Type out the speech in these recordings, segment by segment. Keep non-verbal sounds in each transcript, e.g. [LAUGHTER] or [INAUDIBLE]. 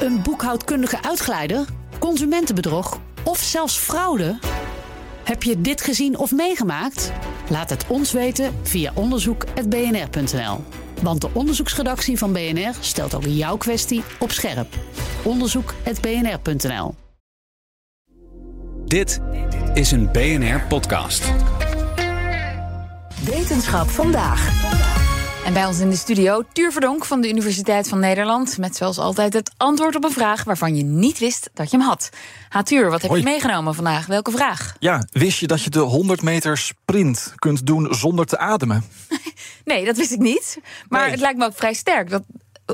Een boekhoudkundige uitglijder? Consumentenbedrog? Of zelfs fraude? Heb je dit gezien of meegemaakt? Laat het ons weten via onderzoek.bnr.nl. Want de onderzoeksredactie van BNR stelt ook jouw kwestie op scherp. Onderzoek.bnr.nl. Dit is een BNR-podcast. Wetenschap vandaag. En bij ons in de studio Tuur Verdonk van de Universiteit van Nederland. Met zoals altijd het antwoord op een vraag waarvan je niet wist dat je hem had. Ha, Tuur, wat heb Hoi. je meegenomen vandaag? Welke vraag? Ja, wist je dat je de 100 meter sprint kunt doen zonder te ademen? [LAUGHS] Nee, dat wist ik niet. Maar Nee. het lijkt me ook vrij sterk. Dat,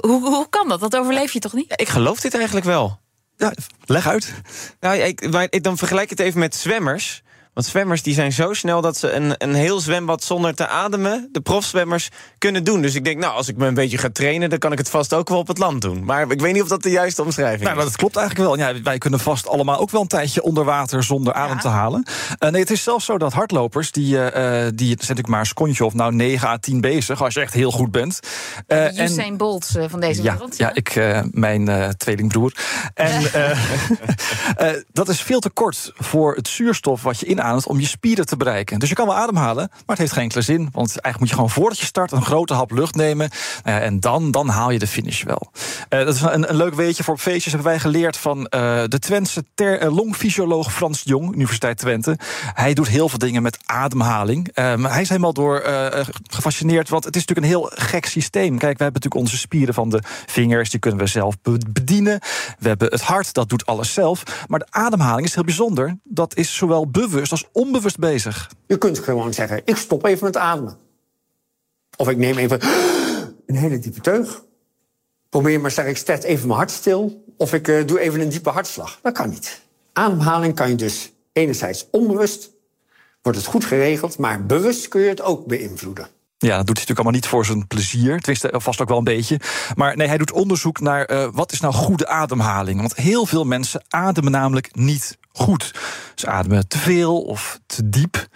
hoe, hoe kan dat? Dat overleef je toch niet? Ja, ik geloof dit eigenlijk wel. Ja, leg uit. Nou, ik, maar ik- dan vergelijk ik het even met zwemmers. Want zwemmers die zijn zo snel dat ze een, een heel zwembad zonder te ademen... de profzwemmers kunnen doen. Dus ik denk, nou, als ik me een beetje ga trainen... dan kan ik het vast ook wel op het land doen. Maar ik weet niet of dat de juiste omschrijving Nou, maar is. dat klopt eigenlijk wel. Ja, wij kunnen vast allemaal ook wel een tijdje onder water zonder adem te halen. Eh, nee, het is zelfs zo dat hardlopers, die, eh, eh, die zijn natuurlijk maar een secondje of nou 9 à 10 bezig, als je echt heel goed bent. Eh, De Usain Bolt van deze ja, wereld. ja, ik, eh, mijn eh, tweelingbroer. En [LAUGHS] eh, [LAUGHS] eh, dat is veel te kort voor het zuurstof wat je inademt om je spieren te bereiken. Dus je kan wel ademhalen, maar het heeft geen enkele zin. Want eigenlijk moet je gewoon voordat je start een grote hap lucht nemen. Eh, en dan, dan haal je de finish wel. Eh, dat is een, een leuk weetje voor feestjes. Hebben wij geleerd van eh, de Twentse longfysioloog Frans Jong, Universiteit Twente. Hij doet heel veel dingen met ademhaling. Maar hij is helemaal door gefascineerd. Want het is natuurlijk een heel gek systeem. Kijk, we hebben natuurlijk onze spieren van de vingers. Die kunnen we zelf be- bedienen. We hebben het hart, dat doet alles zelf. Maar de ademhaling is heel bijzonder. Dat is zowel bewust als onbewust bezig. Je kunt gewoon zeggen, ik stop even met ademen. Of ik neem even een hele diepe teug. Probeer maar, zeg ik, zet even mijn hart stil. Of ik eh, doe even een diepe hartslag. Dat kan niet. Ademhaling kan je dus enerzijds onbewust, wordt het goed geregeld, maar bewust kun je het ook beïnvloeden. Ja, dat doet hij natuurlijk allemaal niet voor zijn plezier. Tenminste, vast ook wel een beetje. Maar nee, hij doet onderzoek naar eh, wat is nou goede ademhaling. Want heel veel mensen ademen namelijk niet goed. Ze ademen te veel of te diep.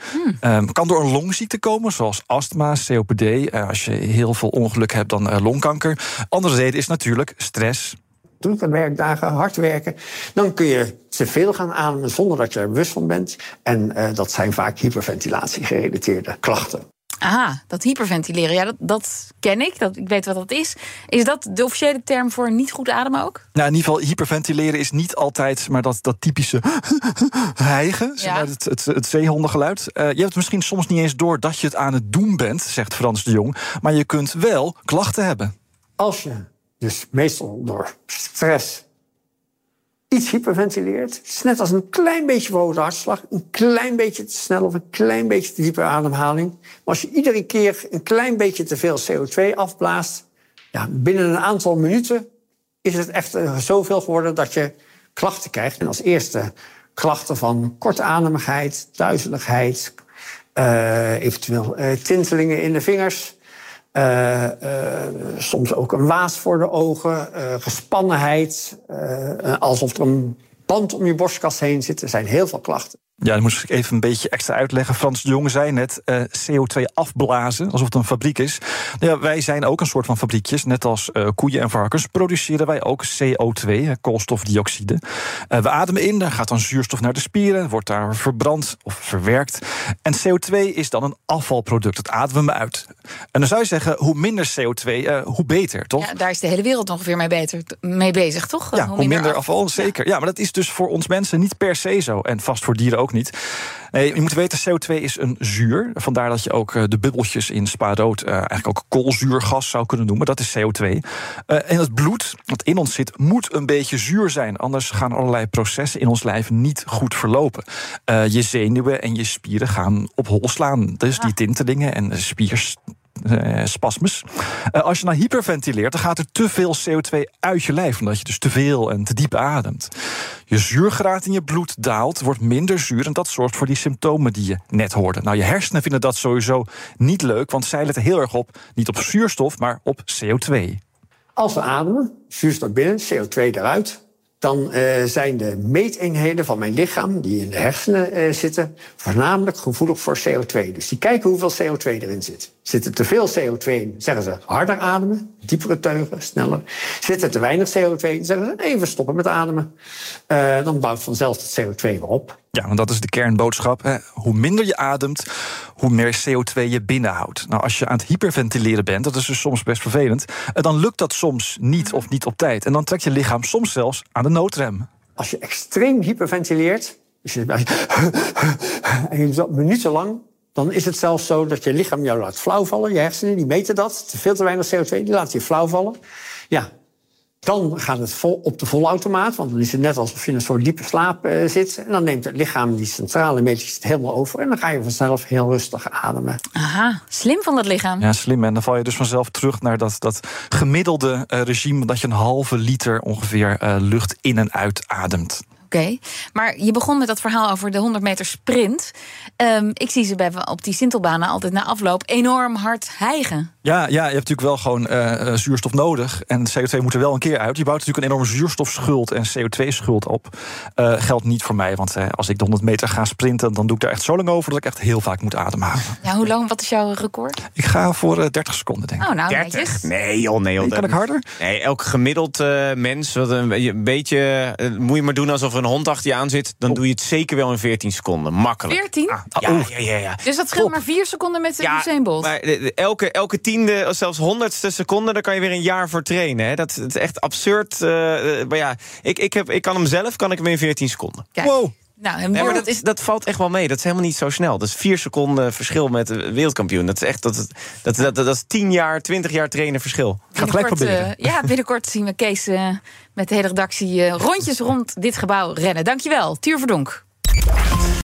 Ehm, kan door een longziekte komen, zoals astma, COPD. Eh, als je heel veel ongeluk hebt, dan eh, longkanker. Andere reden is natuurlijk stress. drukke werkdagen, hard werken, dan kun je te veel gaan ademen zonder dat je er bewust van bent. En eh, dat zijn vaak hyperventilatie-gerelateerde klachten. Aha, dat hyperventileren, ja, dat, dat ken ik. Dat, ik weet wat dat is. Is dat de officiële term voor niet goed ademen ook? Nou, in ieder geval, hyperventileren is niet altijd maar dat, dat typische [LAUGHS] hijgen. zeg maar, het, het, het zeehondengeluid. Eh, je hebt misschien soms niet eens door dat je het aan het doen bent, zegt Frans de Jong. Maar je kunt wel klachten hebben. Als je dus meestal door stress iets hyperventileert, het is net als een klein beetje verhoogde hartslag, een klein beetje te snel of een klein beetje te diepe ademhaling. Maar als je iedere keer een klein beetje te veel CO2 afblaast, ja, binnen een aantal minuten is het echt eh, zoveel geworden dat je klachten krijgt. En als eerste klachten van kortademigheid, duizeligheid, eh, eventueel eh, tintelingen in de vingers. Eh, eh, soms ook een waas voor de ogen, eh, gespannenheid, alsof er een band om je borstkas heen zit. Er zijn heel veel klachten. Ja, dan moest ik even een beetje extra uitleggen. Frans de Jonge zei net, eh, CO2 afblazen, alsof het een fabriek is. Ja, wij zijn ook een soort van fabriekjes. Net als eh, koeien en varkens produceren wij ook CO2, eh, koolstofdioxide. Eh, we ademen in, daar gaat dan zuurstof naar de spieren... wordt daar verbrand of verwerkt. En CO2 is dan een afvalproduct, dat ademen we uit. En dan zou je zeggen, hoe minder CO2, eh, hoe beter, toch? Ja, daar is de hele wereld ongeveer mee, beter, mee bezig, toch? Ja, hoe minder, afval, zeker. Ja. maar dat is dus voor ons mensen niet per se zo. En vast voor dieren ook niet. Nee, je moet weten, CO2 is een zuur. Vandaar dat je ook eh, de bubbeltjes in spa-rood... eh, eigenlijk ook koolzuurgas zou kunnen noemen. Dat is CO2. Eh, en het bloed dat in ons zit, moet een beetje zuur zijn. Anders gaan allerlei processen in ons lijf niet goed verlopen. Je zenuwen en je spieren gaan op hol slaan. Dus die tintelingen en de eh, spasmus. Eh, als je nou hyperventileert, dan gaat er te veel CO2 uit je lijf, omdat je dus te veel en te diep ademt. Je zuurgraad in je bloed daalt, wordt minder zuur en dat zorgt voor die symptomen die je net hoorde. Nou, je hersenen vinden dat sowieso niet leuk, want zij letten heel erg op, niet op zuurstof, maar op CO2. Als we ademen, zuurstof binnen, CO2 eruit, dan uh, zijn de meeteenheden van mijn lichaam, die in de hersenen uh, zitten, voornamelijk gevoelig voor CO2. Dus die kijken hoeveel CO2 erin zit. Zit er te veel CO2 in, zeggen ze harder ademen, diepere teugen, sneller. Zit er te weinig CO2 in, zeggen ze even stoppen met ademen. Uh, dan bouwt vanzelf het CO2 weer op. Ja, want dat is de kernboodschap. Hè. Hoe minder je ademt, hoe meer CO2 je binnenhoudt. Nou, als je aan het hyperventileren bent, dat is dus soms best vervelend, dan lukt dat soms niet of niet op tijd. En dan trekt je lichaam soms zelfs aan de noodrem. Als je extreem hyperventileert, dus je, en je doet dat minutenlang, dan is het zelfs zo dat je lichaam jou laat flauwvallen. Je hersenen die meten dat. Veel te weinig CO2, die laat je flauw vallen. Ja, dan gaat het vol, op de volautomaat, want dan is het net alsof je in een soort diepe slaap uh, zit. En dan neemt het lichaam die centrale meters het helemaal over. En dan ga je vanzelf heel rustig ademen. Aha, slim van dat lichaam. Ja, slim. En dan val je dus vanzelf terug naar dat, dat gemiddelde uh, regime... dat je een halve liter ongeveer uh, lucht in en uit ademt. Oké, okay. maar je begon met dat verhaal over de 100 meter sprint. Um, ik zie ze bij, op die Sintelbanen altijd na afloop enorm hard hijgen. Ja, ja, je hebt natuurlijk wel gewoon uh, zuurstof nodig. En CO2 moet er wel een keer uit. Je bouwt natuurlijk een enorme zuurstofschuld en CO2-schuld op. Uh, geldt niet voor mij, want als ik de 100 meter ga sprinten... dan doe ik daar echt zo lang over dat ik echt heel vaak moet ademhalen. Ja, hoe lang? Wat is jouw record? Ik ga voor 30 seconden, denk ik. Oh, nou, 30? Netjes. Nee, joh, nee, joh. Nee, kan ik harder? Nee, elk gemiddeld mens, wat een, een beetje... moet je maar doen alsof er een hond achter je aan zit... dan oh. doe je het zeker wel in 14 seconden. Makkelijk. 14? Ah, ja, ja, ja, ja, Dus dat scheelt maar 4 seconden met de ja, Usain Bolt? Maar elke, elke tiende, of zelfs honderdste seconde... daar kan je weer een jaar voor trainen. Hè. Dat, dat is echt absurd. Uh, maar ja, ik, ik, heb, ik kan hem zelf kan ik hem in 14 seconden. Kijk. Wow. Nou, en Nee, maar dat, is, dat valt echt wel mee. Dat is helemaal niet zo snel. Dat is vier seconden verschil met de wereldkampioen. Dat is echt dat, dat, dat, dat, is tien jaar, twintig jaar trainen verschil. Ga gelijk proberen. Uh, ja, binnenkort zien we Kees uh, met de hele redactie uh, rondjes rond dit gebouw rennen. Dankjewel, Tuur Verdonk.